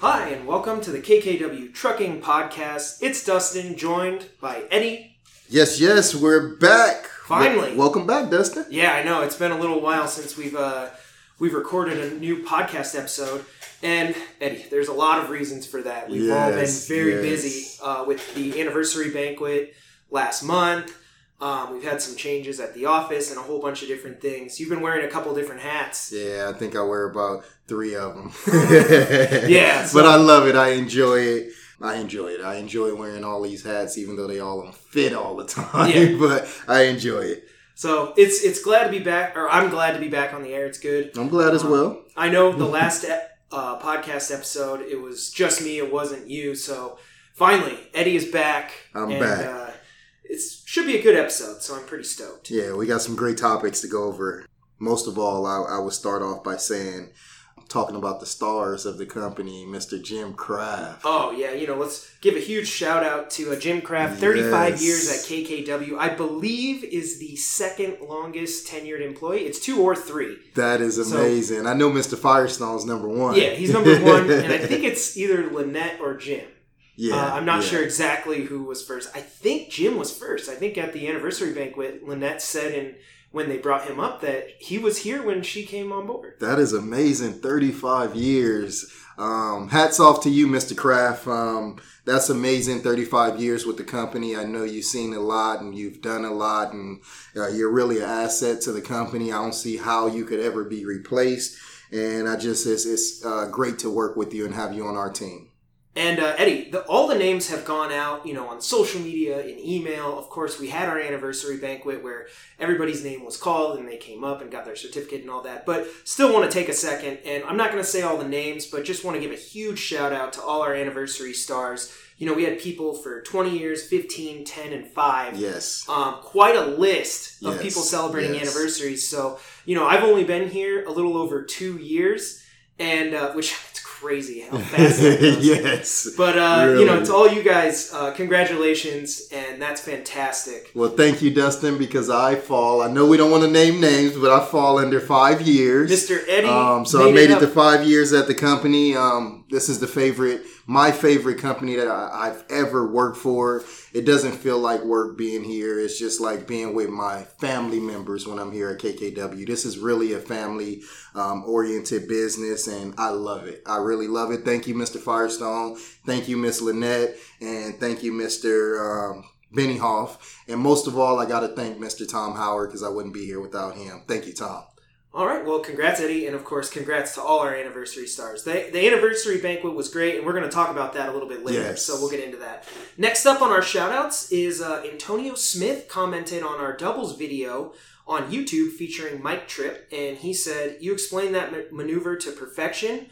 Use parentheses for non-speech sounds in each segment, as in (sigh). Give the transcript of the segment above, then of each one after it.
Hi, and welcome to the KKW Trucking Podcast. It's Dustin, joined by Eddie. Yes, yes, we're back. Finally. Wel- welcome back, Dustin. Yeah, I know it's been a little while since we've uh, we've recorded a new podcast episode, and Eddie, there's a lot of reasons for that. We've all been very yes. busy uh, with the anniversary banquet last month. Um, we've had some changes at the office and a whole bunch of different things. You've been wearing a couple different hats. Yeah, I think I wear about three of them. (laughs) Yeah, (laughs) so- but I love it. I enjoy it. I enjoy it. I enjoy wearing all these hats, even though they all don't fit all the (laughs) time. Yeah. but I enjoy it. So it's it's glad to be back, or I'm glad to be back on the air. It's good. I'm glad as well. I know the last uh, podcast episode, it was just me, it wasn't you. So finally, Eddie is back. I'm and, back. Uh, it should be a good episode, so I'm pretty stoked. Yeah, we got some great topics to go over. Most of all, I, I would start off by saying, I'm talking about the stars of the company, Mr. Jim Kraft. Oh yeah, you know, let's give a huge shout out to uh, Jim Kraft, 35 Yes. years at KKW. I believe is the second longest tenured employee. It's two or three. That is So- amazing. I know Mr. Firestone's number one. Yeah, he's number one, and I (laughs) think it's either Lynette or Jim. Yeah, uh, I'm not yeah. sure exactly who was first. I think Jim was first. I think at the anniversary banquet, Lynette said in when they brought him up that he was here when she came on board. That is amazing. 35 years. Um, hats off to you, Mr. Kraft. Um, that's amazing. 35 years with the company. I know you've seen a lot and you've done a lot, and uh, you're really an asset to the company. I don't see how you could ever be replaced. And I just, it's, it's uh, great to work with you and have you on our team. And uh, Eddie, the, all the names have gone out, you know, on social media, in email. Of course, we had our anniversary banquet where everybody's name was called and they came up and got their certificate and all that. But still want to take a second, and I'm not going to say all the names, but just want to give a huge shout out to all our anniversary stars. You know, we had people for 20 years, 15, 10, and 5. Yes. um, quite a list of Yes, people celebrating yes. anniversaries. So, you know, I've only been here a little over two years, and uh, which crazy how (laughs) fast that goes. yes. But uh, you know, Really. to all you guys, uh, congratulations, and that's fantastic. Well, thank you, Dustin, because I fall. I know we don't want to name names, but I fall under five years. Mr. Eddie, Um, so I made it up. to five years at the company. Um, this is the favorite, my favorite company that I, I've ever worked for. It doesn't feel like work being here. It's just like being with my family members when I'm here at KKW. This is really a family um, oriented business, and I love it. I really love it. Thank you, Mr. Firestone. Thank you, Miss Lynette, and thank you, Mr. Um, Bennyhoff. And most of all, I got to thank Mr. Tom Howard because I wouldn't be here without him. Thank you, Tom. All right, well, congrats, Eddie, and of course, congrats to all our anniversary stars. The, the anniversary banquet was great, and we're going to talk about that a little bit later, Yes. so we'll get into that. Next up on our shoutouts is uh, Antonio Smith commented on our doubles video on YouTube featuring Mike Tripp, and he said, You explained that ma- maneuver to perfection.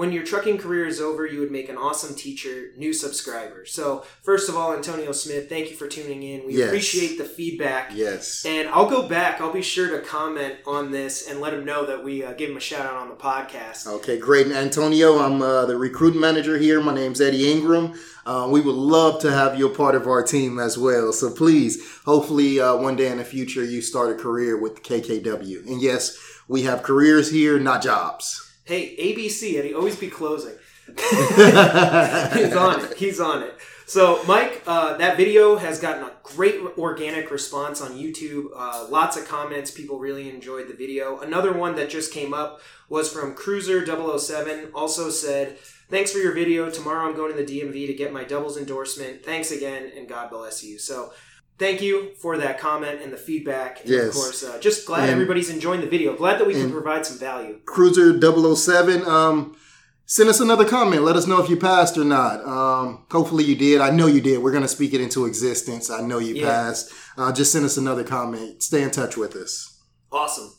When your trucking career is over, you would make an awesome teacher, new subscriber. So, first of all, Antonio Smith, thank you for tuning in. We Yes. appreciate the feedback. Yes. And I'll go back. I'll be sure to comment on this and let him know that we uh, give him a shout out on the podcast. Okay, great. And Antonio, I'm uh, the recruiting manager here. My name's Eddie Ingram. Uh, we would love to have you a part of our team as well. So please, hopefully, uh, one day in the future, you start a career with KKW. And yes, we have careers here, not jobs. Hey, ABC, and he always be closing. (laughs) He's on it. He's on it. So, Mike, uh, that video has gotten a great organic response on YouTube. Uh, lots of comments. People really enjoyed the video. Another one that just came up was from Cruiser007. Also said, Thanks for your video. Tomorrow I'm going to the DMV to get my doubles endorsement. Thanks again, and God bless you. So, thank you for that comment and the feedback. And of course, uh, just glad And- everybody's enjoying the video. Glad that we can provide some value. Cruiser 007, um, send us another comment. Let us know if you passed or not. Um, hopefully you did. I know you did. We're going to speak it into existence. I know you Yeah. passed. Uh, just send us another comment. Stay in touch with us. Awesome.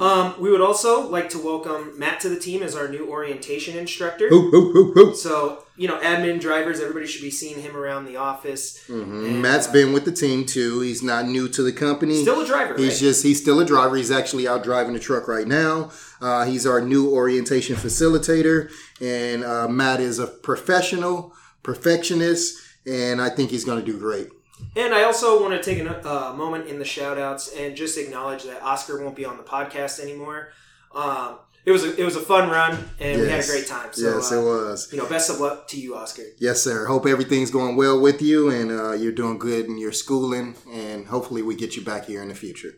Um, we would also like to welcome Matt to the team as our new orientation instructor. Hoo, hoo, hoo. So, you know, admin drivers, everybody should be seeing him around the office. Mhm. And, Matt's uh, been with the team too. He's not new to the company. Still a driver, He's right? just he's still a driver. He's actually out driving the truck right now. Uh, he's our new orientation facilitator, and uh, Matt is a professional, perfectionist, and I think he's going to do great. And I also want to take a uh, moment in the shout outs and just acknowledge that Oscar won't be on the podcast anymore. Um, it was a, it was a fun run, and we had a great time. So, yes, uh, it was. You know, best of luck to you, Oscar. Yes, sir. Hope everything's going well with you and uh, you're doing good in your schooling. And hopefully, we get you back here in the future.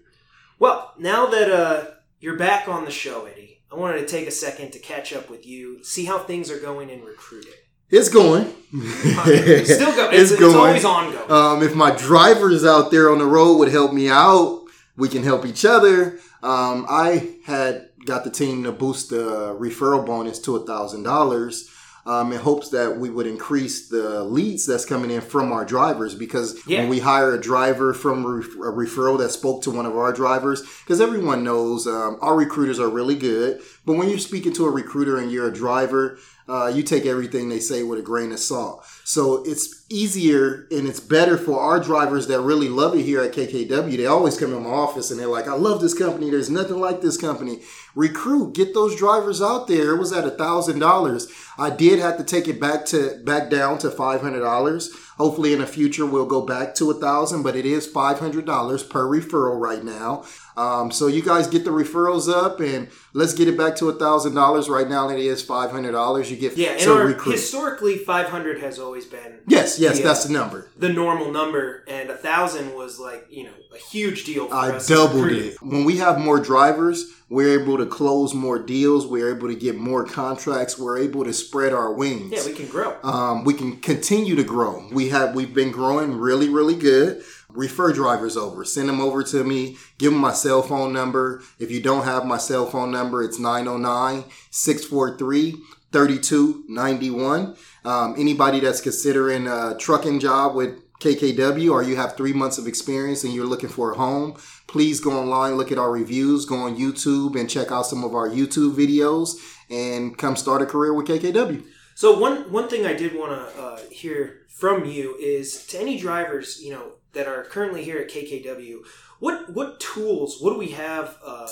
Well, now that uh, you're back on the show, Eddie, I wanted to take a second to catch up with you, see how things are going in recruiting. It's going. Still go. (laughs) It's, it's always ongoing. Um, if my drivers out there on the road would help me out, we can help each other. Um, I had got the team to boost the referral bonus to a thousand dollars. Um, in hopes that we would increase the leads that's coming in from our drivers because Yeah. when we hire a driver from a referral that spoke to one of our drivers, because everyone knows um, our recruiters are really good, but when you're speaking to a recruiter and you're a driver, uh, you take everything they say with a grain of salt. So it's easier and it's better for our drivers that really love it here at KKW. They always come in my office and they're like, I love this company. There's nothing like this company. Recruit, get those drivers out there. It was at a thousand dollars. I did have to take it back to back down to five hundred dollars. Hopefully in the future we'll go back to a thousand, but it is five hundred dollars per referral right now. Um, so you guys get the referrals up and let's get it back to a thousand dollars. Right now it is five hundred dollars. You get yeah, and so our, historically, 500 has always been Yes, yes, Yeah. that's the number. the normal number, and a thousand was like you know a huge deal for I us. doubled it. When we have more drivers, we're able to close more deals. We're able to get more contracts. We're able to spread our wings. Yeah, we can grow. um, we can continue to grow. We have we've been growing really, really good. Refer drivers over. Send them over to me. Give them my cell phone number. If you don't have my cell phone number, it's 909 643 3291. Um, anybody that's considering a trucking job with KKW or you have three months of experience and you're looking for a home, please go online, look at our reviews, go on YouTube and check out some of our YouTube videos and come start a career with KKW. So one one thing I did want to uh, hear from you is to any drivers you know that are currently here at KKW, what what tools what do we have uh,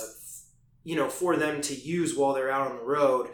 you know for them to use while they're out on the road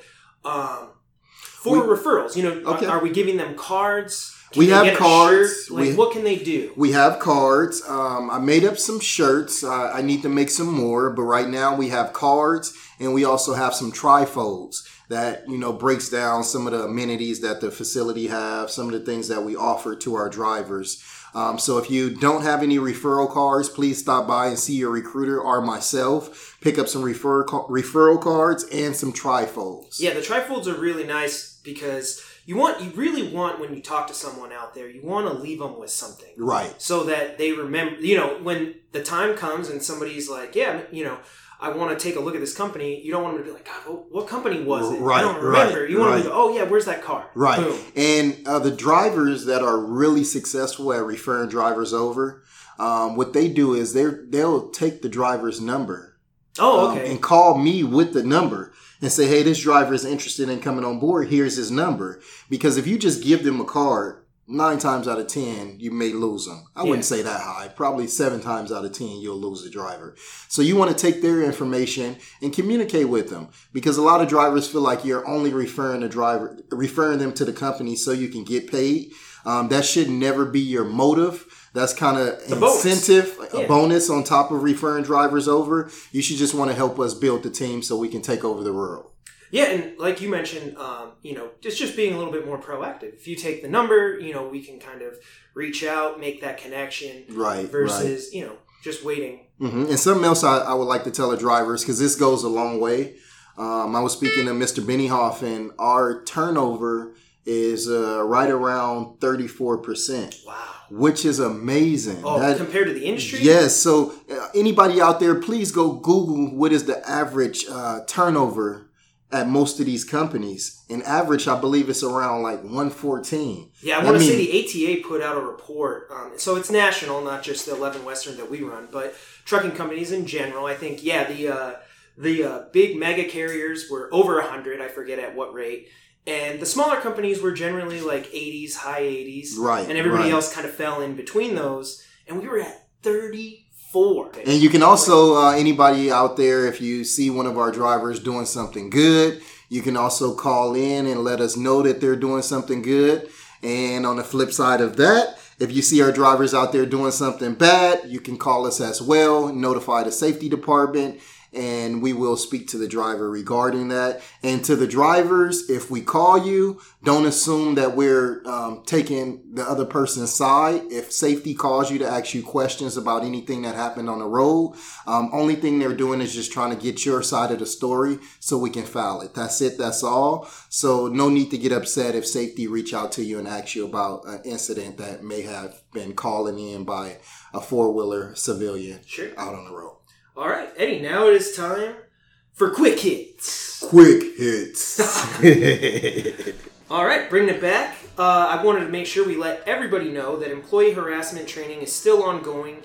um, for We- referrals? You know, Okay. are, are we giving them cards? Can We have cards. Like, We- what can they do? We have cards. Um, I made up some shirts. Uh, I need to make some more, but right now we have cards and we also have some trifolds that you know breaks down some of the amenities that the facility have, some of the things that we offer to our drivers. Um, so if you don't have any referral cards, please stop by and see your recruiter or myself. Pick up some refer referral cards and some trifolds. Yeah, the trifolds are really nice because you want you really want when you talk to someone out there, you want to leave them with something. Right. so that they remember you know when the time comes and somebody's like yeah you know i want to take a look at this company you don't want them to be like god what, what company was it i Right, don't remember right, you want them right. to go oh yeah where's that car Right. Boom. And uh, the drivers that are really successful at referring drivers over, um, what they do is they they'll take the driver's number oh um, okay and call me with the number and say, "Hey, this driver is interested in coming on board. Here's his number." Because if you just give them a card, nine times out of ten, you may lose them. I wouldn't say that high. Probably seven times out of ten, you'll lose the driver. So you want to take their information and communicate with them because a lot of drivers feel like you're only referring the driver, referring them to the company so you can get paid. Um, that should never be your motive. That's kind of a bonus. incentive, Yeah. a bonus on top of referring drivers over. You should just want to help us build the team so we can take over the world. Yeah and like you mentioned um, you know it's just being a little bit more proactive if you take the number you know we can kind of reach out make that connection Right. right. versus you know just waiting hmm And something else I, I would like to tell the drivers because this goes a long way. Um, I was speaking to Mr. Bennyhoff, and our turnover is uh, right around thirty four percent, wow which is amazing. oh That- compared to the industry Yes. So uh, anybody out there, please go Google what is the average uh, turnover at most of these companies. In average, I believe it's around like one fourteen. Yeah, I I want to mean- say the ATA put out a report. Um, so it's national, not just the 11 Western that we run, but trucking companies in general. I think, yeah, the uh, the uh, big mega carriers were over 100. I forget at what rate. And the smaller companies were generally like 80s, high 80s. Right, And everybody right. else kind of fell in between those. And we were at 34. And you can also uh, anybody out there, if you see one of our drivers doing something good, you can also call in and let us know that they're doing something good. And on the flip side of that, if you see our drivers out there doing something bad, you can call us as well, notify the safety department, and we will speak to the driver regarding that. And to the drivers, if we call you, don't assume that we're um, taking the other person's side. If safety calls you to ask you questions about anything that happened on the road, um, only thing they're doing is just trying to get your side of the story so we can file it. That's it. That's all. So no need to get upset if safety reach out to you and ask you about an incident that may have been calling in by a four wheeler civilian Sure. out on the road. All right, Eddie. Now it is time for quick hits. Quick hits. (laughs) All right, bringing it back. Uh, I wanted to make sure we let everybody know that employee harassment training is still ongoing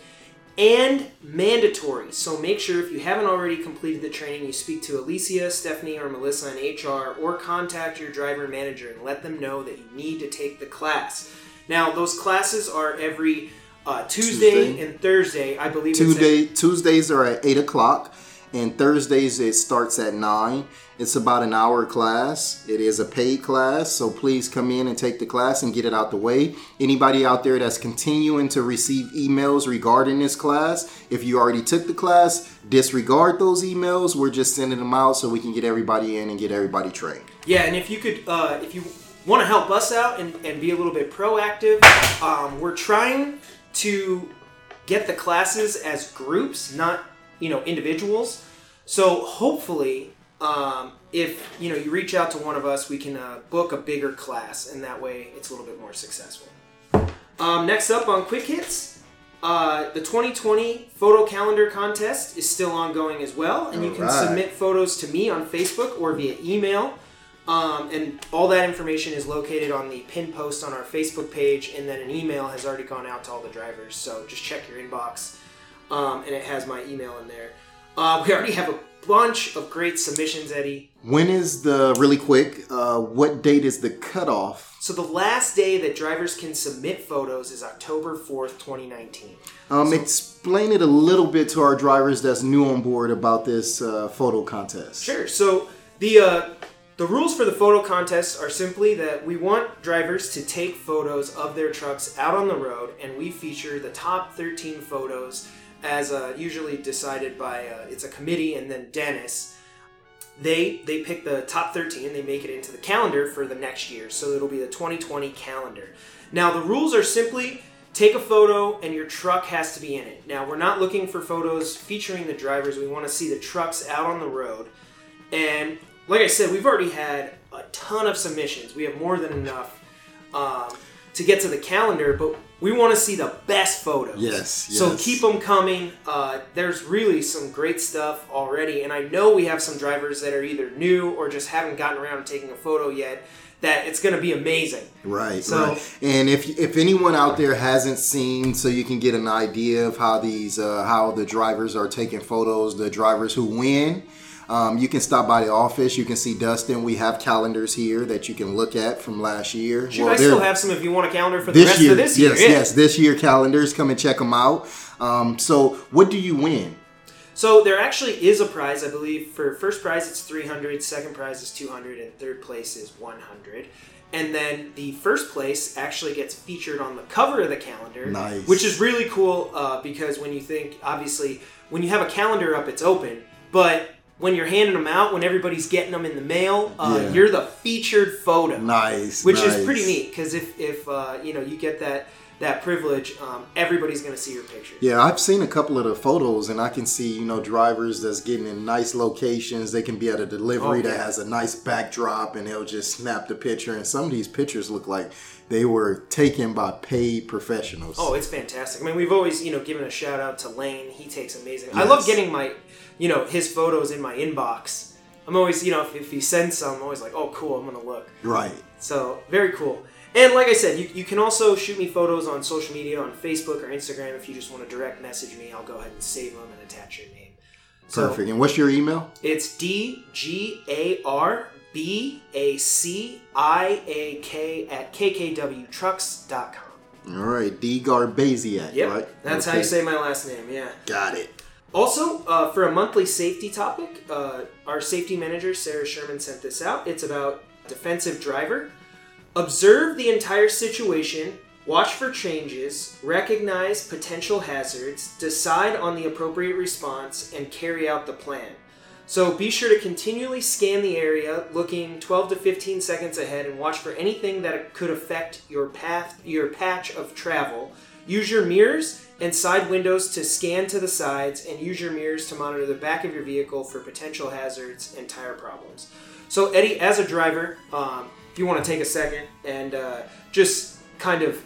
and mandatory. So make sure if you haven't already completed the training, you speak to Alicia, Stephanie, or Melissa in HR, or contact your driver manager and let them know that you need to take the class. Now, those classes are every uh, Tuesday, Tuesday. and Thursday. I believe it's at- Tuesday, Tuesdays are at eight o'clock, and Thursdays it starts at nine. It's about an hour class. It is a paid class, so please come in and take the class and get it out the way. Anybody out there that's continuing to receive emails regarding this class, if you already took the class, disregard those emails. We're just sending them out so we can get everybody in and get everybody trained. Yeah, and if you could, uh, if you want to help us out and, and be a little bit proactive, um, we're trying to get the classes as groups, not you know individuals. So hopefully, um, if you know you reach out to one of us, we can uh, book a bigger class, and that way it's a little bit more successful. Um, next up on quick hits. Uh, the 2020 photo calendar contest is still ongoing as well, and you can Alright. submit photos to me on Facebook or via email. Um, and all that information is located on the pin post on our Facebook page, and then an email has already gone out to all the drivers. So just check your inbox, um, and it has my email in there. Uh, we already have a bunch of great submissions, Eddie. When is the really quick? Uh, what date is the cutoff? So the last day that drivers can submit photos is October 4th, 2019. Um, explain it a little bit to our drivers that's new on board about this uh, photo contest. Sure. So the uh, the rules for the photo contest are simply that we want drivers to take photos of their trucks out on the road, and we feature the top 13 photos as uh, usually decided by uh, it's a committee, and then Dennis. They they pick the top 13, they make it into the calendar for the next year, so it'll be the 2020 calendar. Now the rules are simply take a photo and your truck has to be in it. Now we're not looking for photos featuring the drivers. We want to see the trucks out on the road. And like I said, we've already had a ton of submissions. We have more than enough um, to get to the calendar, but we want to see the best photos. Yes, So keep them coming. Uh, there's really some great stuff already, and I know we have some drivers that are either new or just haven't gotten around to taking a photo yet. That it's going to be amazing. Right, So- right. And if if anyone out there hasn't seen, so you can get an idea of how these uh, how the drivers are taking photos, the drivers who win. Um, you can stop by the office. You can see Dustin. We have calendars here that you can look at from last year. Shoot, Well, I still have some if you want a calendar for the this rest year. of this year. yes, yeah. yes, this year calendars. Come and check them out. Um, so, what do you win? So there actually is a prize, I believe. For first prize, it's 300. Second prize is 200, and third place is 100. And then the first place actually gets featured on the cover of the calendar, Nice. which is really cool uh, because when you think, obviously, when you have a calendar up, it's open, but when you're handing them out, when everybody's getting them in the mail, uh, Yeah. you're the featured photo Nice, which is pretty neat because if if uh, you know you get that that privilege, um, everybody's going to see your picture. Yeah, I've seen a couple of the photos, and I can see you know drivers that's getting in nice locations. They can be at a delivery Oh, that has a nice backdrop, and they'll just snap the picture. And some of these pictures look like they were taken by paid professionals. Oh, it's fantastic. I mean, we've always, you know, given a shout out to Layne. He takes amazing. I love getting my, you know, his photos in my inbox. I'm always, you know, if, if he sends some, I'm always like, oh, cool, I'm gonna look. right. So very cool. And like I said, you, you can also shoot me photos on social media on Facebook or Instagram if you just want to direct message me. I'll go ahead and save them and attach your name. So Perfect. And what's your email? it's D G A R B A C I A K at kkwtrucks.com. All right, D Garbaciak. Yep, right. that's how you say my last name. Yeah. Got it. Also, uh, for a monthly safety topic, uh, our safety manager, Sarah Sherman, sent this out. It's about defensive driver. Observe the entire situation watch for changes, recognize potential hazards, decide on the appropriate response, and carry out the plan. So be sure to continually scan the area, looking 12 to 15 seconds ahead, and watch for anything that could affect your path, your patch of travel. Use your mirrors and side windows to scan to the sides, and use your mirrors to monitor the back of your vehicle for potential hazards and tire problems. So, Eddie, as a driver, um, if you want to take a second and uh, just kind of,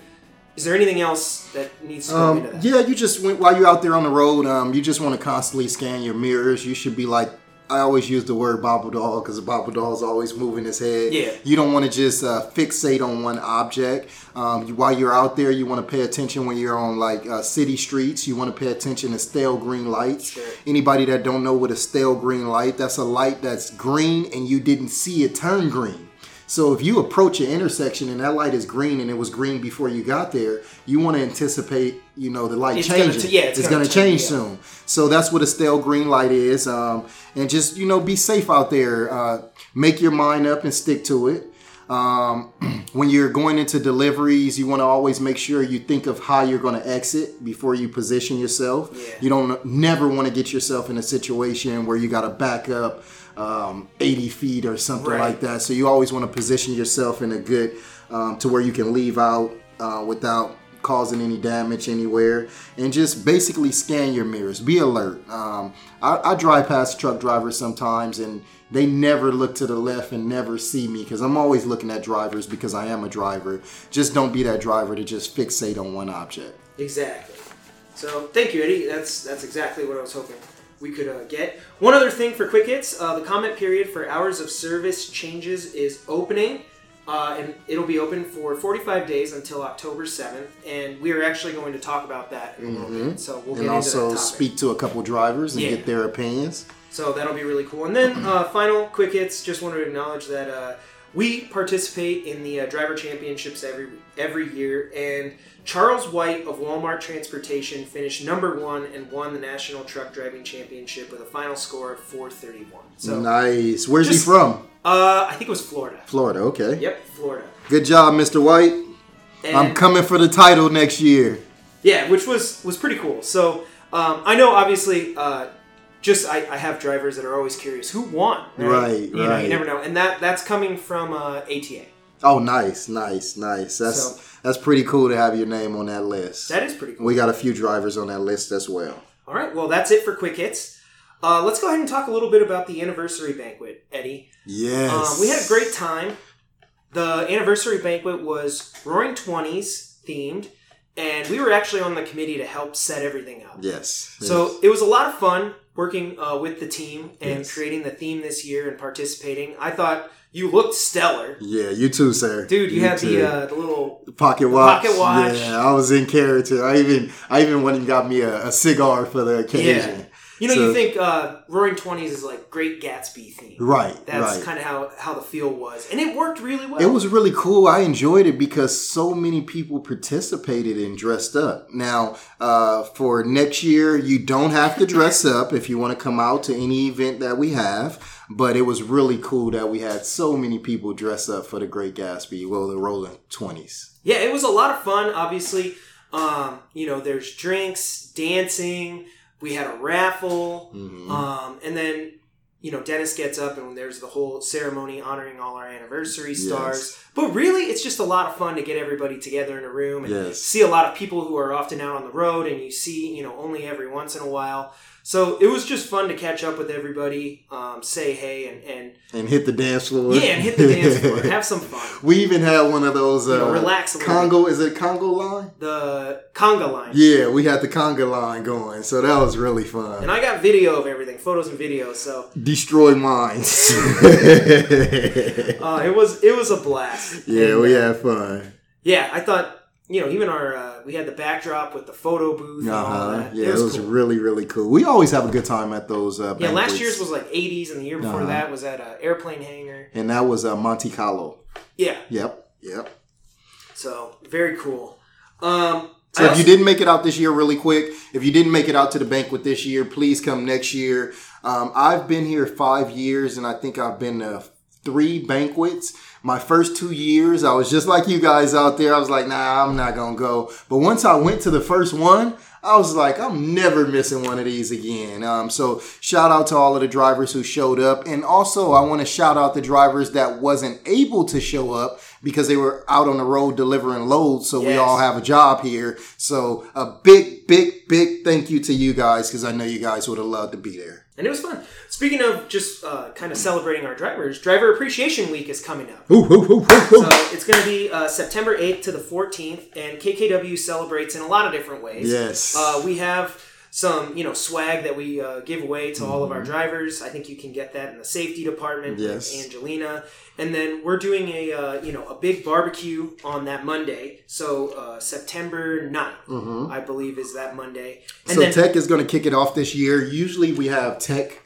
is there anything else that needs to go Um, into that? yeah, you just went while you're out there on the road. Um, you just want to constantly scan your mirrors. You should be like. I always use the word bobble doll because the bobble doll is always moving his head. Yeah. You don't want to just uh, fixate on one object. Um, you- while you're out there, you want to pay attention when you're on like uh, city streets. You want to pay attention to stale green lights. Sure. Anybody that don't know what a stale green light, that's a light that's green and you didn't see it turn green. So if you approach an intersection and that light is green and it was green before you got there, you want to anticipate, you know, the light It's gonna t- yeah, it's it's gonna going to change yeah. soon. So that's what a stale green light is. Um, and just you know, be safe out there. Uh, make your mind up and stick to it. Um, (clears throat) when you're going into deliveries, you want to always make sure you think of how you're going to exit before you position yourself. Yeah. You don't never want to get yourself in a situation where you got to back up um, 80 feet or something Right. like that. So you always want to position yourself in a good um, to where you can leave out uh, without causing any damage anywhere and just basically scan your mirrors be alert um, I, I drive past truck drivers sometimes and they never look to the left and never see me because i'm always looking at drivers because i am a driver just don't be that driver to just fixate on one object Exactly. So thank you, Eddie. That's that's exactly what I was hoping we could uh, get. One other thing for quick hits: uh, the comment period for hours of service changes is opening, uh, and it'll be open for 45 days until October 7th. And we are actually going to talk about that in a little bit. So we'll get and into also speak to a couple drivers and Yeah. get their opinions So that'll be really cool. And then uh, final quick hits. Just wanted to acknowledge that uh, we participate in the uh, driver championships every every year, and Charles White of Walmart Transportation finished number one and won the National Truck Driving Championship with a final score of 431. So nice where's Just- he from uh, I think it was Florida. florida okay Yep, Florida. good job mr white And, i'm coming for the title next year Yeah, which was was pretty cool. So um, I know, obviously, uh, just I, I have drivers that are always curious who won. Right, You know, you never know, and that that's coming from uh, ATA. Oh, nice, nice, nice. That's So- that's pretty cool to have your name on that list. That is pretty cool. we got a few drivers on that list as well. All right, well, that's it for quick hits. Uh, let's go ahead and talk a little bit about the anniversary banquet, Eddie. Yes, Um, we had a great time. The anniversary banquet was Roaring Twenties themed, and we were actually on the committee to help set everything up. Yes. So it was a lot of fun working uh, with the team and Yes. creating the theme this year and participating. I thought you looked stellar, yeah, you too, sir. dude. You, had too. the uh, the little pocket watch. pocket watch. Yeah, I was in character. I even I even went and got me a, a cigar for the occasion. You know, So- you think uh, Roaring Twenties is like Great Gatsby theme. Right. That's right. kind of how how the feel was, and it worked really well. It was really cool. I enjoyed it because so many people participated and dressed up. Now, uh, for next year, you don't have to dress (laughs) up if you want to come out to any event that we have. But it was really cool that we had so many people dress up for the Great Gatsby, well, the Rolling Twenties. Yeah, it was a lot of fun. Obviously, um, you know, there's drinks, dancing. We had a raffle, Mhm. um, and then you know, Dennis gets up and there's the whole ceremony honoring all our anniversary stars. But really, it's just a lot of fun to get everybody together in a room and Yes. see a lot of people who are often out on the road, and you see, you know, only every once in a while. So it was just fun to catch up with everybody, um, say hey, and, and and hit the dance floor. yeah, and hit the dance floor, (laughs) have some fun. we even had one of those uh, You know, relax a little Congo. Is it Congo line? The conga line. Yeah, we had the conga line going, so that was really fun. And I got video of everything, photos and videos. So Destroy minds. (laughs) uh, it was it was a blast. (laughs) yeah, And, we uh, had fun. Yeah, I thought you know even our uh, we had the backdrop with the photo booth and all Uh-huh. that. Yeah, it was, it was cool. really, really cool. We always have a good time at those. Uh, yeah, last year's was like 80s, and the year before Uh-huh. that was at an airplane hangar. and that was uh, Monte Carlo. Yeah, Yep, yep. so very cool. Um, So if you didn't make it out this year, really quick, if you didn't make it out to the banquet this year, please come next year. Um, I've been here five years, and I think I've been to three banquets. My first two years, I was just like you guys out there. I was like, nah, I'm not gonna go. But once I went to the first one, I was like, I'm never missing one of these again. Um, so shout out to all of the drivers who showed up, and also I want to shout out the drivers that wasn't able to show up because they were out on the road delivering loads. So we all have a job here. So a big, big, big thank you to you guys because I know you guys would have loved to be there. And it was fun. Speaking of just uh, kind of celebrating our drivers, Driver Appreciation Week is coming up. Ooh, ooh, ooh. So it's going to be uh, September 8th to the 14th, and KKW celebrates in a lot of different ways. Yes. Uh, we have some, you know, swag that we uh, give away to all of Mm-hmm. our drivers. I think you can get that in the safety department Yes. with Angelina. And then we're doing a, uh, you know, a big barbecue on that Monday. So uh, September 9th, I believe, is that Monday. And Mm-hmm. so then Tech is going to kick it off this year. Usually we have Tech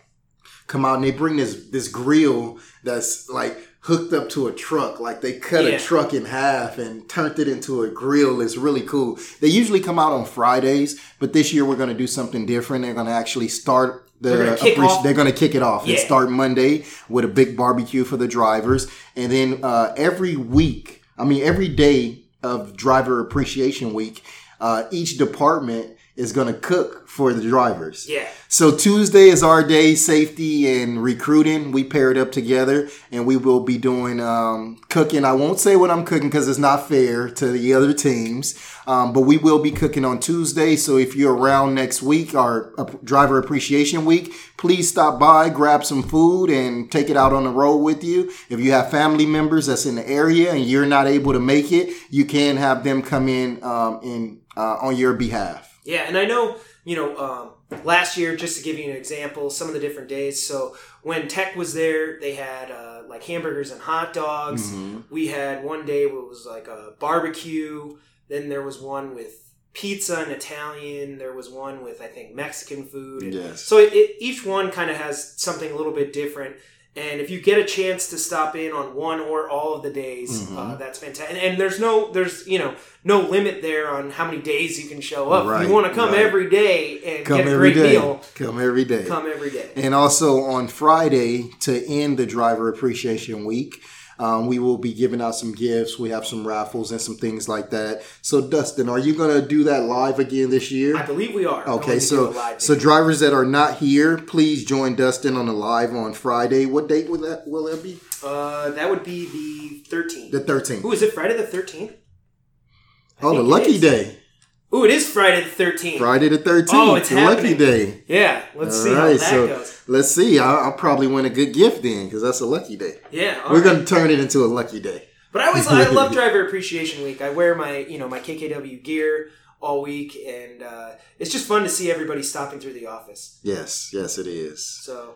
come out and they bring this this grill that's like hooked up to a truck. Like they cut Yeah. a truck in half and turned it into a grill. It's really cool. They usually come out on Fridays, but this year we're going to do something different. They're going to actually start the They're gonna appreci- they're going to kick it off and Yeah. start Monday with a big barbecue for the drivers, and then uh, every week, I mean every day of Driver Appreciation Week, uh, each department is going to cook for the drivers. Yeah. So Tuesday is our day, safety and recruiting. We paired up together, and we will be doing um, cooking. I won't say what I'm cooking because it's not fair to the other teams, um, but we will be cooking on Tuesday. So if you're around next week, our uh, Driver Appreciation Week, please stop by, grab some food, and take it out on the road with you. If you have family members that's in the area and you're not able to make it, you can have them come in um, in uh, on your behalf. Yeah, and I know, you know, um, last year, just to give you an example, some of the different days. So when Tech was there, they had uh, like hamburgers and hot dogs. Mm-hmm. We had one day where it was like a barbecue. Then there was one with pizza and Italian. There was one with, I think, Mexican food. And Yes. So it, it, each one kind of has something a little bit different. And if you get a chance to stop in on one or all of the days, Mm-hmm. uh, that's fantastic. And, and there's no, there's you know, no limit there on how many days you can show up. Right, you want to come right. every day and Come get a great day. meal, Come every day. come every day. And also on Friday to end the Driver Appreciation Week, um, we will be giving out some gifts. We have some raffles and some things like that. So, Dustin, are you going to do that live again this year? I believe we are. Okay, so do a live so drivers that are not here, please join Dustin on the live on Friday. What date will that will that be? uh, that would be the 13th. The thirteenth. Ooh, is it Friday the 13th? Oh, the lucky day, Ooh, it is Friday the 13th. Friday the thirteenth. Oh, it's lucky day. Yeah, let's All see how that so goes. let's see. I'll, I'll probably win a good gift then because that's a lucky day. Yeah, We're right. going to turn it into a lucky day. But I always I (laughs) love Driver Appreciation Week. I wear my you know my KKW gear all week, and uh, it's just fun to see everybody stopping through the office. Yes, yes, it is. So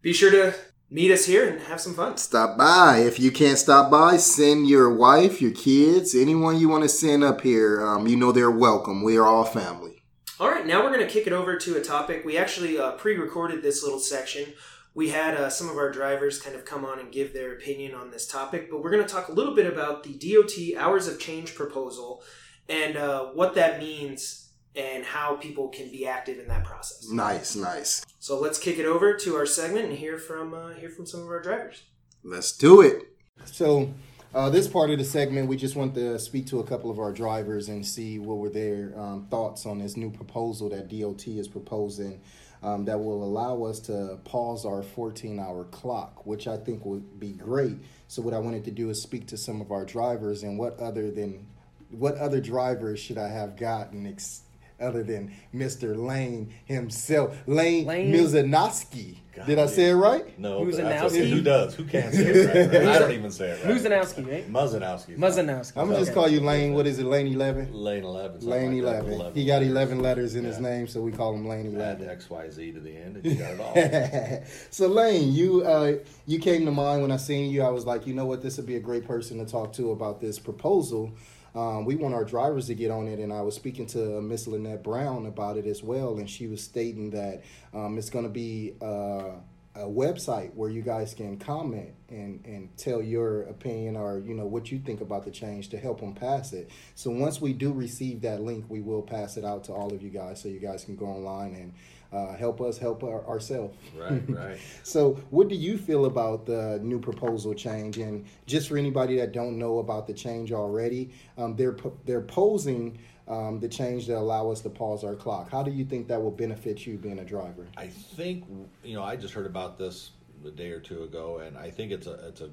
be sure to meet us here and have some fun. Stop by. If you can't stop by, send your wife, your kids, anyone you want to send up here. Um, you know they're welcome. We are all family. All right, now we're going to kick it over to a topic. We actually uh, pre-recorded this little section. We had uh, some of our drivers kind of come on and give their opinion on this topic, but we're going to talk a little bit about the DOT hours of change proposal and uh, what that means and how people can be active in that process. Nice, nice. So let's kick it over to our segment and hear from uh, hear from some of our drivers. Let's do it. So, uh, this part of the segment, we just want to speak to a couple of our drivers and see what were their um, thoughts on this new proposal that DOT is proposing um, that will allow us to pause our 14 hour clock, which I think would be great. So, what I wanted to do is speak to some of our drivers and what other than what other drivers should I have gotten ex- other than Mr. Layne himself, Layne, Layne. Milzanowski. Did I say it right? No, but that's. Who does? Who can't say it right? I don't even say it right. Muzanowski, right? Muzzanowski. Muzanowski. I'm gonna just call you Layne. What is it, Layne Eleven? Layne 11. Layne like that. Eleven. He got eleven letters in his name, so we call him Layne Add Eleven. XYZ to the end and you got it all. (laughs) so Layne, you uh, you came to mind when I seen you. I was like, you know what, this would be a great person to talk to about this proposal. Um, we want our drivers to get on it, and I was speaking to Miss Lynette Brown about it as well, and she was stating that um, it's going to be uh, a website where you guys can comment and, and tell your opinion or you know what you think about the change to help them pass it. So once we do receive that link, we will pass it out to all of you guys so you guys can go online and uh, help us help our, ourselves. Right, (laughs) right. so what do you feel about the new proposal change? And just for anybody that don't know about the change already, um, they're they're posing um, the change that allow us to pause our clock. How do you think that will benefit you being a driver? I think you know I just heard about this a day or two ago, and I think it's a it's a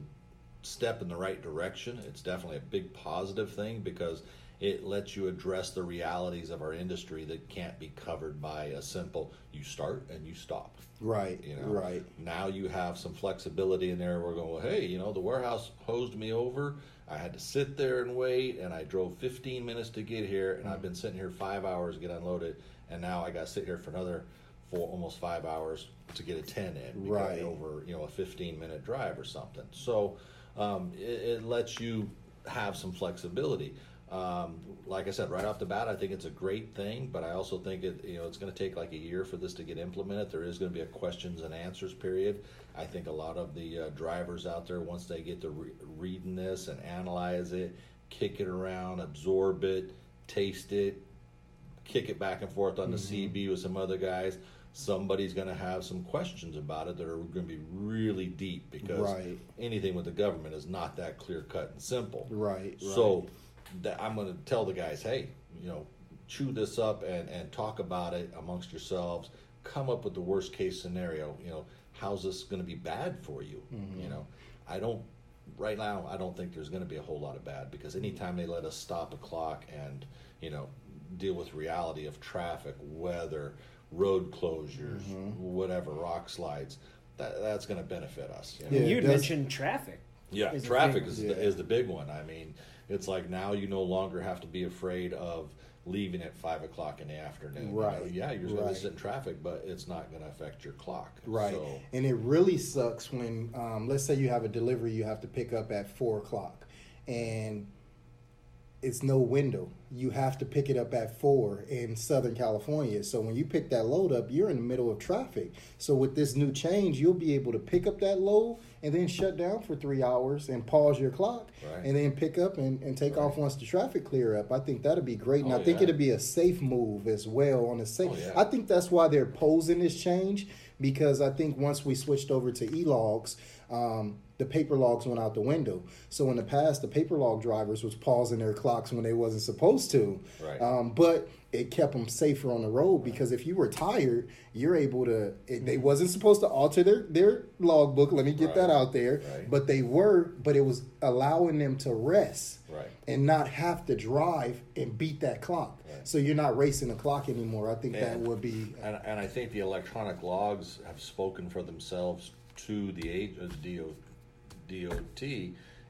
step in the right direction. It's definitely a big positive thing because it lets you address the realities of our industry that can't be covered by a simple you start and you stop. Right. You know. Right. Now you have some flexibility in there. We're going, well, hey, you know, the warehouse hosed me over. I had to sit there and wait, and I drove 15 minutes to get here, and I've been sitting here five hours to get unloaded, and now I got to sit here for another four, almost five hours to get a 10 in, right? Over you know a 15 minute drive or something. So um, it, it lets you have some flexibility. Um, like I said, right off the bat, I think it's a great thing, but I also think it, you know, it's going to take like a year for this to get implemented. There is going to be a questions and answers period. I think a lot of the uh, drivers out there, once they get to re- reading this and analyze it, kick it around, absorb it, taste it, kick it back and forth on mm-hmm. the CB with some other guys, somebody's going to have some questions about it that are going to be really deep because right. anything with the government is not that clear cut and simple. Right. So. Right that I'm going to tell the guys, hey, you know, chew this up and, and talk about it amongst yourselves. Come up with the worst case scenario. You know, how's this going to be bad for you? Mm-hmm. You know, I don't right now. I don't think there's going to be a whole lot of bad because anytime they let us stop a clock and you know deal with reality of traffic, weather, road closures, mm-hmm. whatever, rock slides, that, that's going to benefit us. You, know? yeah, you mentioned traffic. Yeah, traffic is, yeah. The, is the big one. I mean, it's like now you no longer have to be afraid of leaving at five o'clock in the afternoon. Right. You know, yeah, you're going to sit in traffic, but it's not going to affect your clock. Right. So. And it really sucks when, um, let's say you have a delivery you have to pick up at four o'clock, and it's no window. You have to pick it up at four in Southern California. So when you pick that load up, you're in the middle of traffic. So with this new change, you'll be able to pick up that load and then shut down for three hours and pause your clock right. and then pick up and, and take right. off once the traffic clear up. I think that'd be great. And oh, I think yeah. it'd be a safe move as well on the safe. Oh, yeah. I think that's why they're posing this change because I think once we switched over to e-logs, um, the paper logs went out the window. So in the past, the paper log drivers was pausing their clocks when they wasn't supposed to. Right. Um, but it kept them safer on the road because if you were tired, you're able to. It, they wasn't supposed to alter their their logbook. Let me get right. that out there. Right. But they were. But it was allowing them to rest. Right. And not have to drive and beat that clock. Right. So you're not racing the clock anymore. I think and, that would be. And, and I think the electronic logs have spoken for themselves to the age of DO, DOT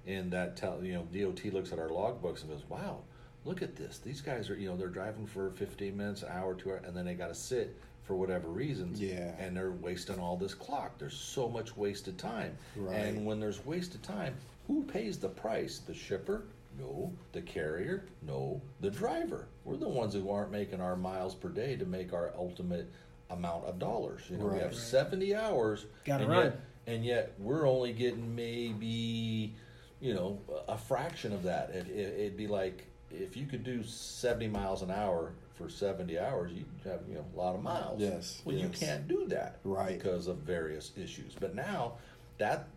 in that tell you know DOT looks at our logbooks and goes, wow, look at this. These guys are you know they're driving for 15 minutes, an hour, two hours, and then they got to sit for whatever reasons. Yeah. And they're wasting all this clock. There's so much wasted time. Right. And when there's wasted time, who pays the price? The shipper? No. The carrier? No. The driver. We're the ones who aren't making our miles per day to make our ultimate amount of dollars. You know, right. we have 70 hours. Got run. Yet, and yet we're only getting maybe, you know, a fraction of that. It, it, it'd be like if you could do 70 miles an hour for 70 hours, you'd have, you know, a lot of miles. Yes. Well, yes. you can't do that. Right. Because of various issues. But now that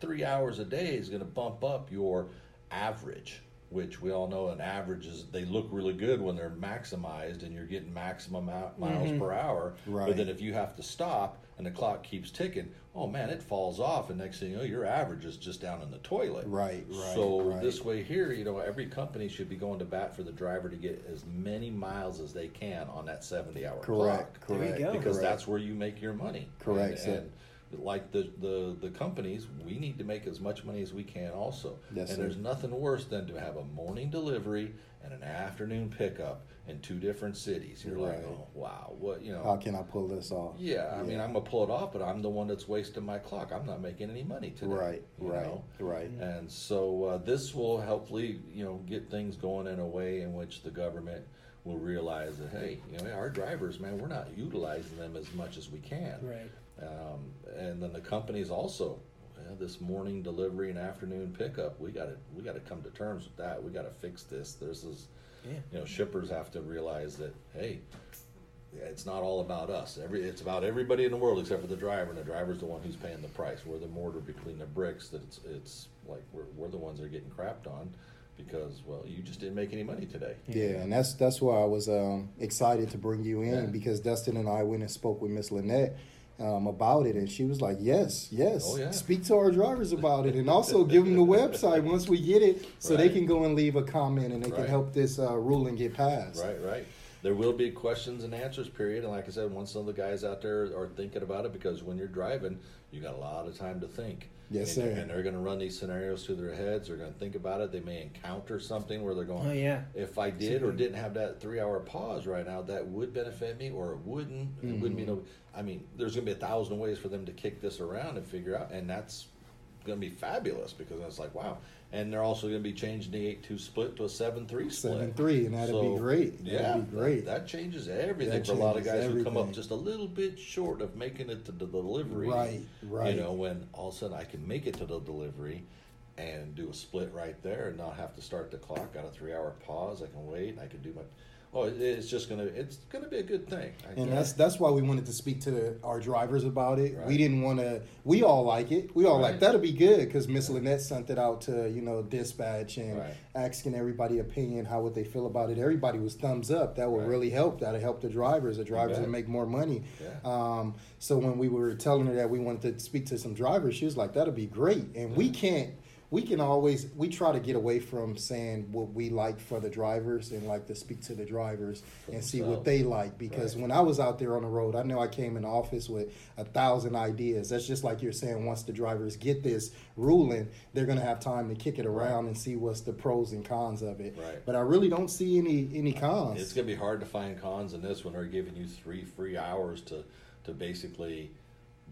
three hours a day is going to bump up your average which we all know an average is they look really good when they're maximized and you're getting maximum miles mm-hmm. per hour. Right. But then if you have to stop and the clock keeps ticking, oh man, it falls off, and next thing you know, your average is just down in the toilet. Right, right. So right. this way here, you know, every company should be going to bat for the driver to get as many miles as they can on that seventy-hour correct, clock. Correct, correct. Because correct. that's where you make your money. Correct. And, and like the, the, the companies, we need to make as much money as we can also. Yes, and sir. there's nothing worse than to have a morning delivery and an afternoon pickup in two different cities. You're right. like, oh wow, what you know? How can I pull this off? Yeah, I mean, I'm gonna pull it off, but I'm the one that's wasting my clock. I'm not making any money today. Right, right, know? right. And so uh, this will hopefully, you know, get things going in a way in which the government will realize that hey, you know, our drivers, man, we're not utilizing them as much as we can. Right. Um, and then the companies also, yeah, this morning delivery and afternoon pickup, we got to we got to come to terms with that. We got to fix this. This is, Yeah. you know, shippers have to realize that hey, it's not all about us. Every it's about everybody in the world except for the driver, and the driver's the one who's paying the price. We're the mortar between the bricks. That it's it's like we're we're the ones that are getting crapped on because well, you just didn't make any money today. Yeah, and that's that's why I was um, excited to bring you in Yeah. because Dustin and I went and spoke with Miss Lynette um, about it, and she was like, "Yes, yes, Oh, yeah. speak to our drivers about it, and also give them the website once we get it, so they can go and leave a comment, and they can help this uh, ruling get passed." Right, right. There will be questions and answers period, and like I said, once some of the guys out there are thinking about it, because when you're driving, you got a lot of time to think. Yes, and, sir. And they're going to run these scenarios through their heads. They're going to think about it. They may encounter something where they're going, Oh, yeah. If I did or didn't have that three-hour pause right now, that would benefit me, or it wouldn't. It wouldn't mm-hmm. be no. I mean, there's going to be a thousand ways for them to kick this around and figure out, and that's going to be fabulous because it's like wow. And they're also going to be changing the eight-two split to a seven-three split. Seven three, and that'd be great. That'd Yeah, be great. That, that changes everything That for a lot of changes guys who come up just a little bit short of making it to the delivery. Right, right. You know, when all of a sudden I can make it to the delivery and do a split right there and not have to start the clock. Got a three-hour pause. I can wait. I can do my. Oh, it's just gonna. It's gonna be a good thing. I And that's that's why we wanted to speak to the, our drivers about it. Right. We didn't want to. We all like it. We all like that'll be good because Miss Lynette sent it out to you know dispatch and Right. asking everybody opinion how would they feel about it. Everybody was thumbs up. That would Right. really help. That'll help the drivers. The drivers would make more money. Yeah. Um, so when we were telling her that we wanted to speak to some drivers, she was like, "That'll be great." And we can't. We can always we try to get away from saying what we like for the drivers and like to speak to the drivers and see what they like because Right. when I was out there on the road, I know I came in the office with a thousand ideas. That's just like you're saying. Once the drivers get this ruling, they're gonna have time to kick it around and see what's the pros and cons of it. Right. But I really don't see any any cons. It's gonna be hard to find cons in this when they're giving you three free hours to to basically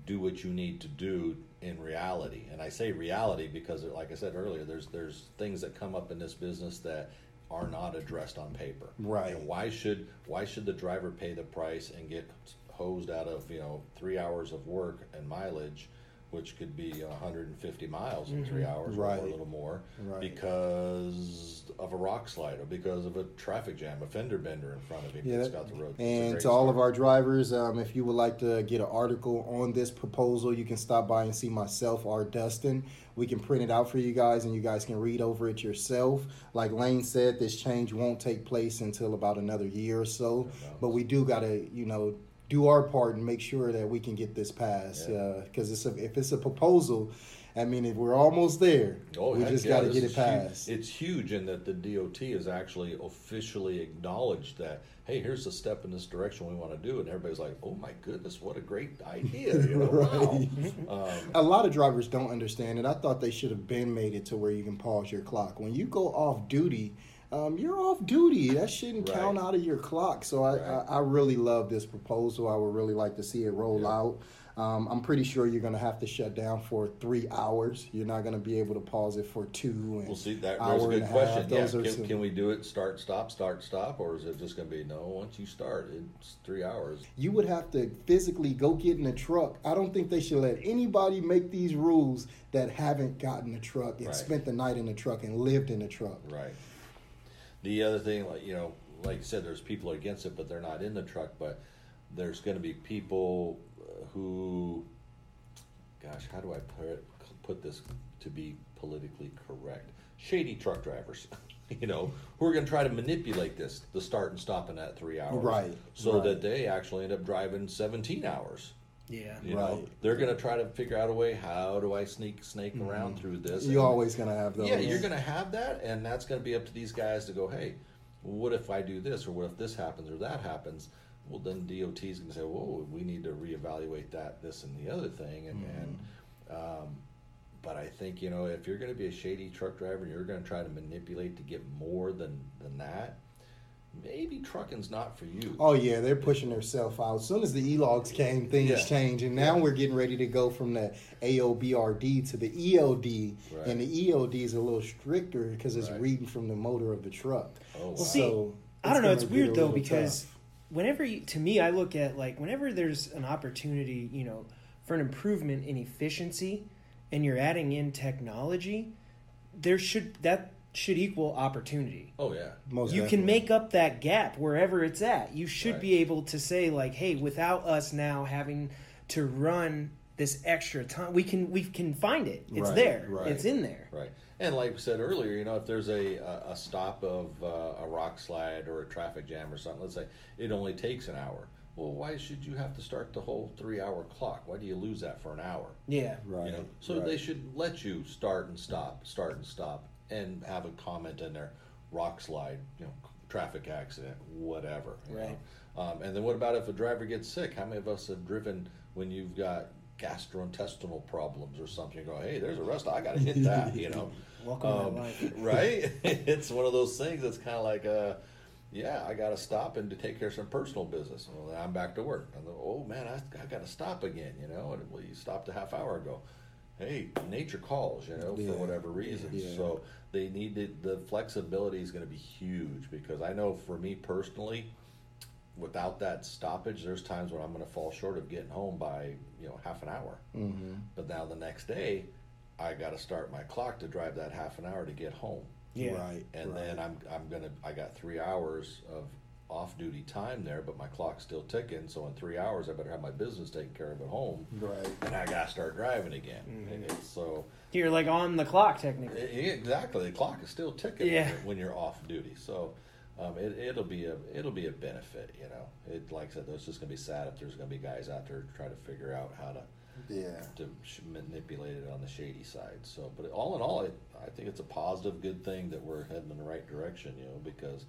do what you need to do in reality. And I say reality because, like I said earlier, there's there's things that come up in this business that are not addressed on paper. Right. And why should why should the driver pay the price and get hosed out of you know three hours of work and mileage? Which could be 150 miles in three hours or a little more, Right. because of a rock slide or because of a traffic jam, a fender bender in front of him Yeah, that's that- got the road. And to all of our drivers, um, if you would like to get an article on this proposal, you can stop by and see myself or Dustin. We can print it out for you guys, and you guys can read over it yourself. Like Layne said, this change won't take place until about another year or so. But we do got to, you know, do our part and make sure that we can get this passed. Yeah. Because it's a, if it's a proposal, I mean, if we're almost there, Oh, we just yeah, got to get it passed. Huge. It's huge in that the DOT has actually officially acknowledged that. Hey, here's a step in this direction we want to do, and everybody's like, "Oh my goodness, what a great idea!" You know, (laughs) wow. Um, a lot of drivers don't understand it. I thought they should have been made it to where you can pause your clock. When you go off duty, um, you're off duty. That shouldn't Right. count out of your clock. So I, Right. I, I really love this proposal. I would really like to see it roll out. Um, I'm pretty sure you're going to have to shut down for three hours. You're not going to be able to pause it for two. And We'll see. That, there's a good question. Yeah, can, some- can we do it? Start, stop, start, stop, or is it just going to be no? Once you start, it's three hours. you would have to physically go get in a truck. I don't think they should let anybody make these rules that haven't gotten a truck and Right. spent the night in the truck and lived in the truck. Right. The other thing, like you know, like you said, there's people against it, but they're not in the truck. But there's going to be people uh, who, gosh, how do I put put this to be politically correct? Shady truck drivers, (laughs) you know, who are going to try to manipulate this, the start and stop in that three hours, Right, So right. that they actually end up driving 17 hours. Yeah. You know, Right. they're going to try to figure out a way. How do I sneak snake around through this? You're And- always gonna have those. yeah, you're going to have that, and that's going to be up to these guys to go, hey, what if I do this, or what if this happens, or that happens? Well, then DOT is going to say, whoa, we need to reevaluate that, this, and the other thing, and, and um, but I think you know if you're going to be a shady truck driver, and you're going to try to manipulate to get more than than that. Maybe trucking's not for you. Oh yeah, they're pushing themselves out. As soon as the e-logs came, things Yeah. changed, and now we're getting ready to go from the AOBRD to the ELD, Right. and the ELD is a little stricter because it's Right. reading from the motor of the truck. Oh, wow. Well, see, I don't know. It's weird though because tough. whenever you, to me, I look at like whenever there's an opportunity, you know, for an improvement in efficiency, and you're adding in technology, there should that should equal opportunity. Oh yeah. Most you can make up that gap wherever it's at. You should Right. be able to say like, "Hey, without us now having to run this extra time, we can we can find it. It's Right, there. right. It's in there." Right. And like we said earlier, you know, if there's a, a, a stop of uh, a rock slide or a traffic jam or something, let's say it only takes an hour. Well, why should you have to start the whole three hour clock? Why do you lose that for an hour? Yeah. Right. You know, so right. they should let you start and stop, start and stop, and have a comment in there, rock slide, you know, traffic accident, whatever. Right. Um, and then what about if a driver gets sick? How many of us have driven when you've got gastrointestinal problems or something? You go, hey, there's a rest. I got to hit that. You know. (laughs) Welcome to Um, (laughs) right? (laughs) it's one of those things that's kind of like, uh, yeah, I got to stop and to take care of some personal business. Well, then I'm back to work. And then, oh man, I, I got to stop again. You know, and, well, you stopped a half hour ago. Hey, nature calls. You know, Yeah. for whatever reason. Yeah. So they needed the flexibility is going to be huge because I know for me personally, without that stoppage, there's times when I'm going to fall short of getting home by you know half an hour. Mm-hmm. But now the next day, I got to start my clock to drive that half an hour to get home, Yeah. Right. and right. then I'm I'm gonna I got three hours of off duty time there, but my clock's still ticking. So in three hours, I better have my business taken care of at home, Right. and I got to start driving again. Mm-hmm. And so You're like on the clock technically. e- exactly the clock is still ticking Yeah. when, you're, off duty. So. Um, it, it'll be a it'll be a benefit, you know. It like I said, it's just gonna be sad if there's gonna be guys out there trying to figure out how to Yeah. to manipulate it on the shady side. So, but all in all, it, I think it's a positive, good thing that we're heading in the right direction. You know, because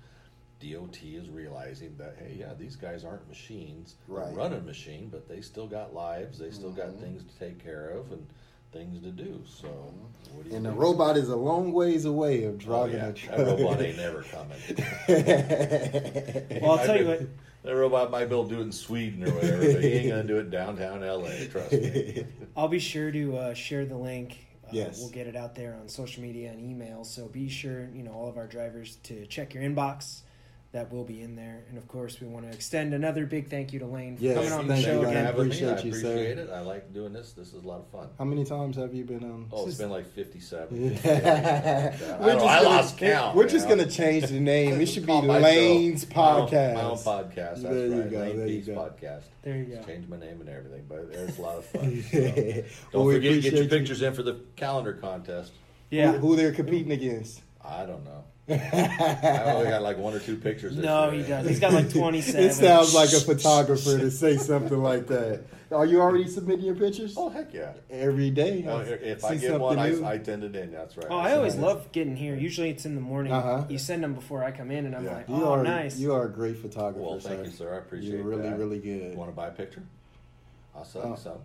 DOT is realizing that hey, yeah, these guys aren't machines. They're running a machine, but they still got lives. They still got Mhm. things to take care of and things to do. So, what do you And the do? robot is a long ways away of Oh, driving yeah, a truck. that robot ain't never coming. (laughs) Well, I'll tell you what. (laughs) That robot might be able to do it in Sweden or whatever, but he ain't gonna do it downtown LA. Trust me. (laughs) I'll be sure to uh, share the link. Uh, Yes. We'll get it out there on social media and email. So be sure, you know, all of our drivers to check your inbox. That will be in there. And of course, we want to extend another big thank you to Layne for Yes, coming on the show you, again. having me. Appreciate I you, sir. appreciate it. I like doing this. This is a lot of fun. How many times have you been on? Oh, it's been like 57. Yeah. I, We're just I gonna- lost count. We're you just gonna change the name. It (laughs) should be Call my show. Layne's My own- podcast. My own, podcast. That's There you right. go, Layne there you go. podcast. There you go. Just changed my name and everything, but it's a lot of (laughs) fun. So. Don't we forget to get your appreciate you. pictures in for the calendar contest. Yeah. Who, who they're competing against? I don't know. I only got like one or two pictures. No, year. he does. He's got like 27. It sounds like a (laughs) photographer to say something like that. Are you already submitting your pictures? Oh heck yeah! Every day. Oh, if I get one, new. I, I send it in. That's right. Oh, I always send it. love getting here. Usually it's in the morning. Uh-huh. You send them before I come in, and I'm Yeah. like, you oh, are nice. you are a great photographer, Well, thank sir. you, sir. I appreciate You're really, that. really good. want to buy a picture? I'll sell Uh, you some.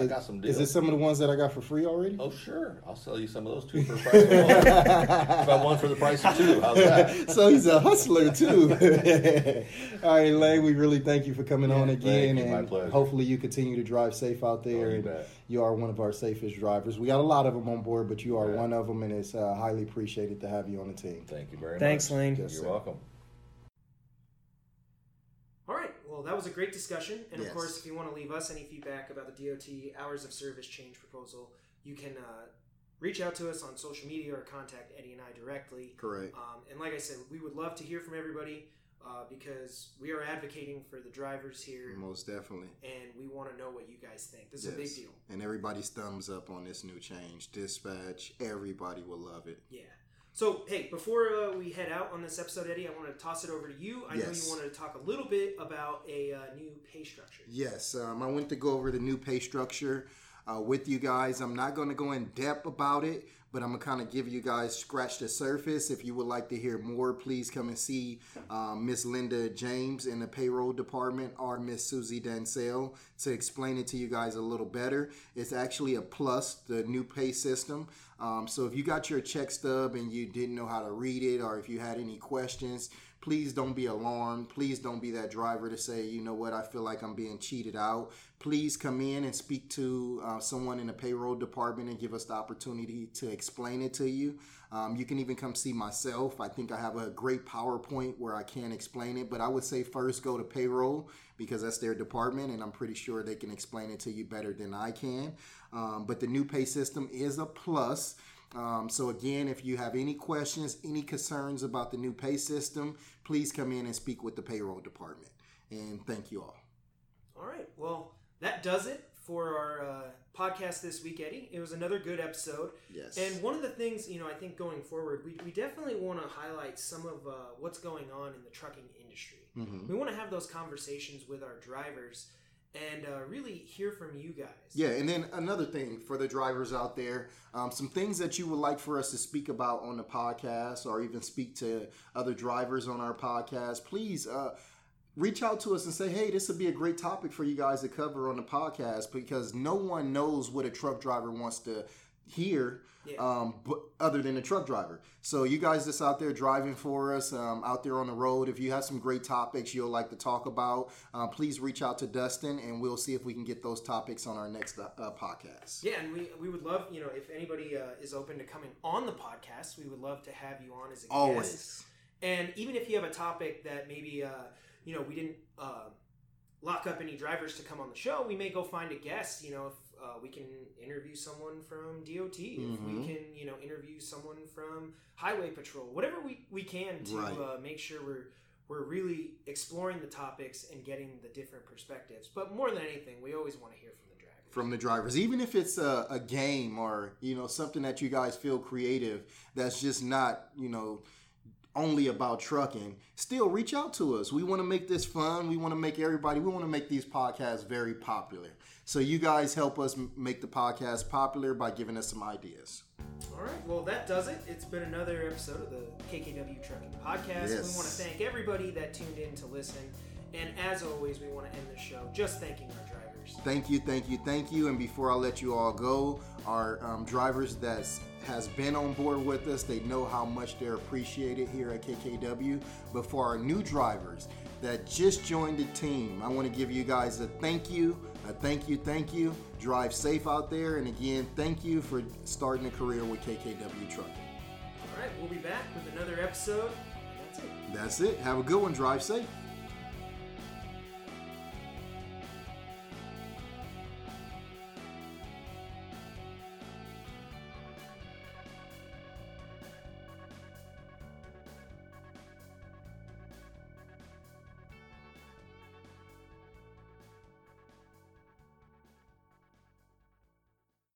I Is- got some Is deals. it some of the ones that I got for free already? Oh sure, I'll sell you some of those two for the price of one. (laughs) if I one for the price of two, how's that? (laughs) so he's a hustler too. (laughs) All right, Layne, we really thank you for coming on thank again, you, my and pleasure. hopefully you continue to drive safe out there. Oh, you and bet. you are one of our safest drivers. We got a lot of them on board, but you are Yeah. one of them, and it's uh, highly appreciated to have you on the team. Thank you very Thanks, much. Thanks, Layne. Yes, You're sir. welcome. All right. Well, that was a great discussion. And Yes. of course, if you want to leave us any feedback about the DOT hours of service change proposal, you can uh, reach out to us on social media or contact Eddie and I directly. Correct. Um, and like I said, we would love to hear from everybody uh, because we are advocating for the drivers here, Most definitely. and we want to know what you guys think. This is a big deal. And everybody's thumbs up on this new change. Dispatch, everybody will love it. Yeah. So, hey, before uh, we head out on this episode, Eddie, I want to toss it over to you. I know you wanted to talk a little bit about a uh, new pay structure. Yes, um, I went to go over the new pay structure uh, with you guys. I'm not going to go in depth about it, but I'm to kind of give you guys scratch the surface. If you would like to hear more, please come and see um, Miss Linda James in the payroll department or Miss Susie Dansell to explain it to you guys a little better. It's actually a plus, the new pay system. Um, so if you got your check stub and you didn't know how to read it, or if you had any questions, please don't be alarmed. Please don't be that driver to say, you know what, I feel like I'm being cheated out. Please come in and speak to uh, someone in the payroll department and give us the opportunity to explain it to you. Um, you can even come see myself. I think I have a great PowerPoint where I can explain it, but I would say first go to payroll because that's their department and I'm pretty sure they can explain it to you better than I can. Um, but the new pay system is a plus. Um, so again, if you have any questions, any concerns about the new pay system, please come in and speak with the payroll department. And thank you all. All right. Well, that does it for our uh, podcast this week, Eddie. It was another good episode. Yes. And one of the things, you know, I think going forward, we, we definitely want to highlight some of uh, what's going on in the trucking industry. Mm-hmm. We want to have those conversations with our drivers and uh, really hear from you guys. Yeah, and then another thing for the drivers out there, um, some things that you would like for us to speak about on the podcast or even speak to other drivers on our podcast, please uh, reach out to us and say, hey, this would be a great topic for you guys to cover on the podcast because no one knows what a truck driver wants to hear Yeah. um, but other than the truck driver. So you guys that's out there driving for us, um, out there on the road, if you have some great topics you'll like to talk about, uh, please reach out to Dustin and we'll see if we can get those topics on our next uh, uh, podcast. Yeah, and we, we would love, you know, if anybody uh, is open to coming on the podcast, we would love to have you on as a guest. Always. And even if you have a topic that maybe, uh, you know, we didn't uh, lock up any drivers to come on the show, we may go find a guest. You know, if uh, we can interview someone from DOT, if we Mhm. can, you know, interview someone from Highway Patrol, whatever we, we can to Right. uh, make sure we're we're really exploring the topics and getting the different perspectives. But more than anything, we always want to hear from the drivers. From the drivers, even if it's a, a game or you know something that you guys feel creative, that's just not you know only about trucking, still reach out to us. We want to make this fun. We want to make everybody, we want to make these podcasts very popular. So you guys help us make the podcast popular by giving us some ideas. All right, well, that does it. It's been another episode of the KKW Trucking Podcast. Yes. We want to thank everybody that tuned in to listen. And as always, we want to end the show just thanking our drivers. Thank you, thank you, thank you. And before I let you all go, our um, drivers that has been on board with us, they know how much they're appreciated here at KKW. But for our new drivers that just joined the team, I want to give you guys a thank you, a thank you, thank you. Drive safe out there. And again, thank you for starting a career with KKW Trucking. All right, we'll be back with another episode. That's it. That's it. Have a good one. Drive safe.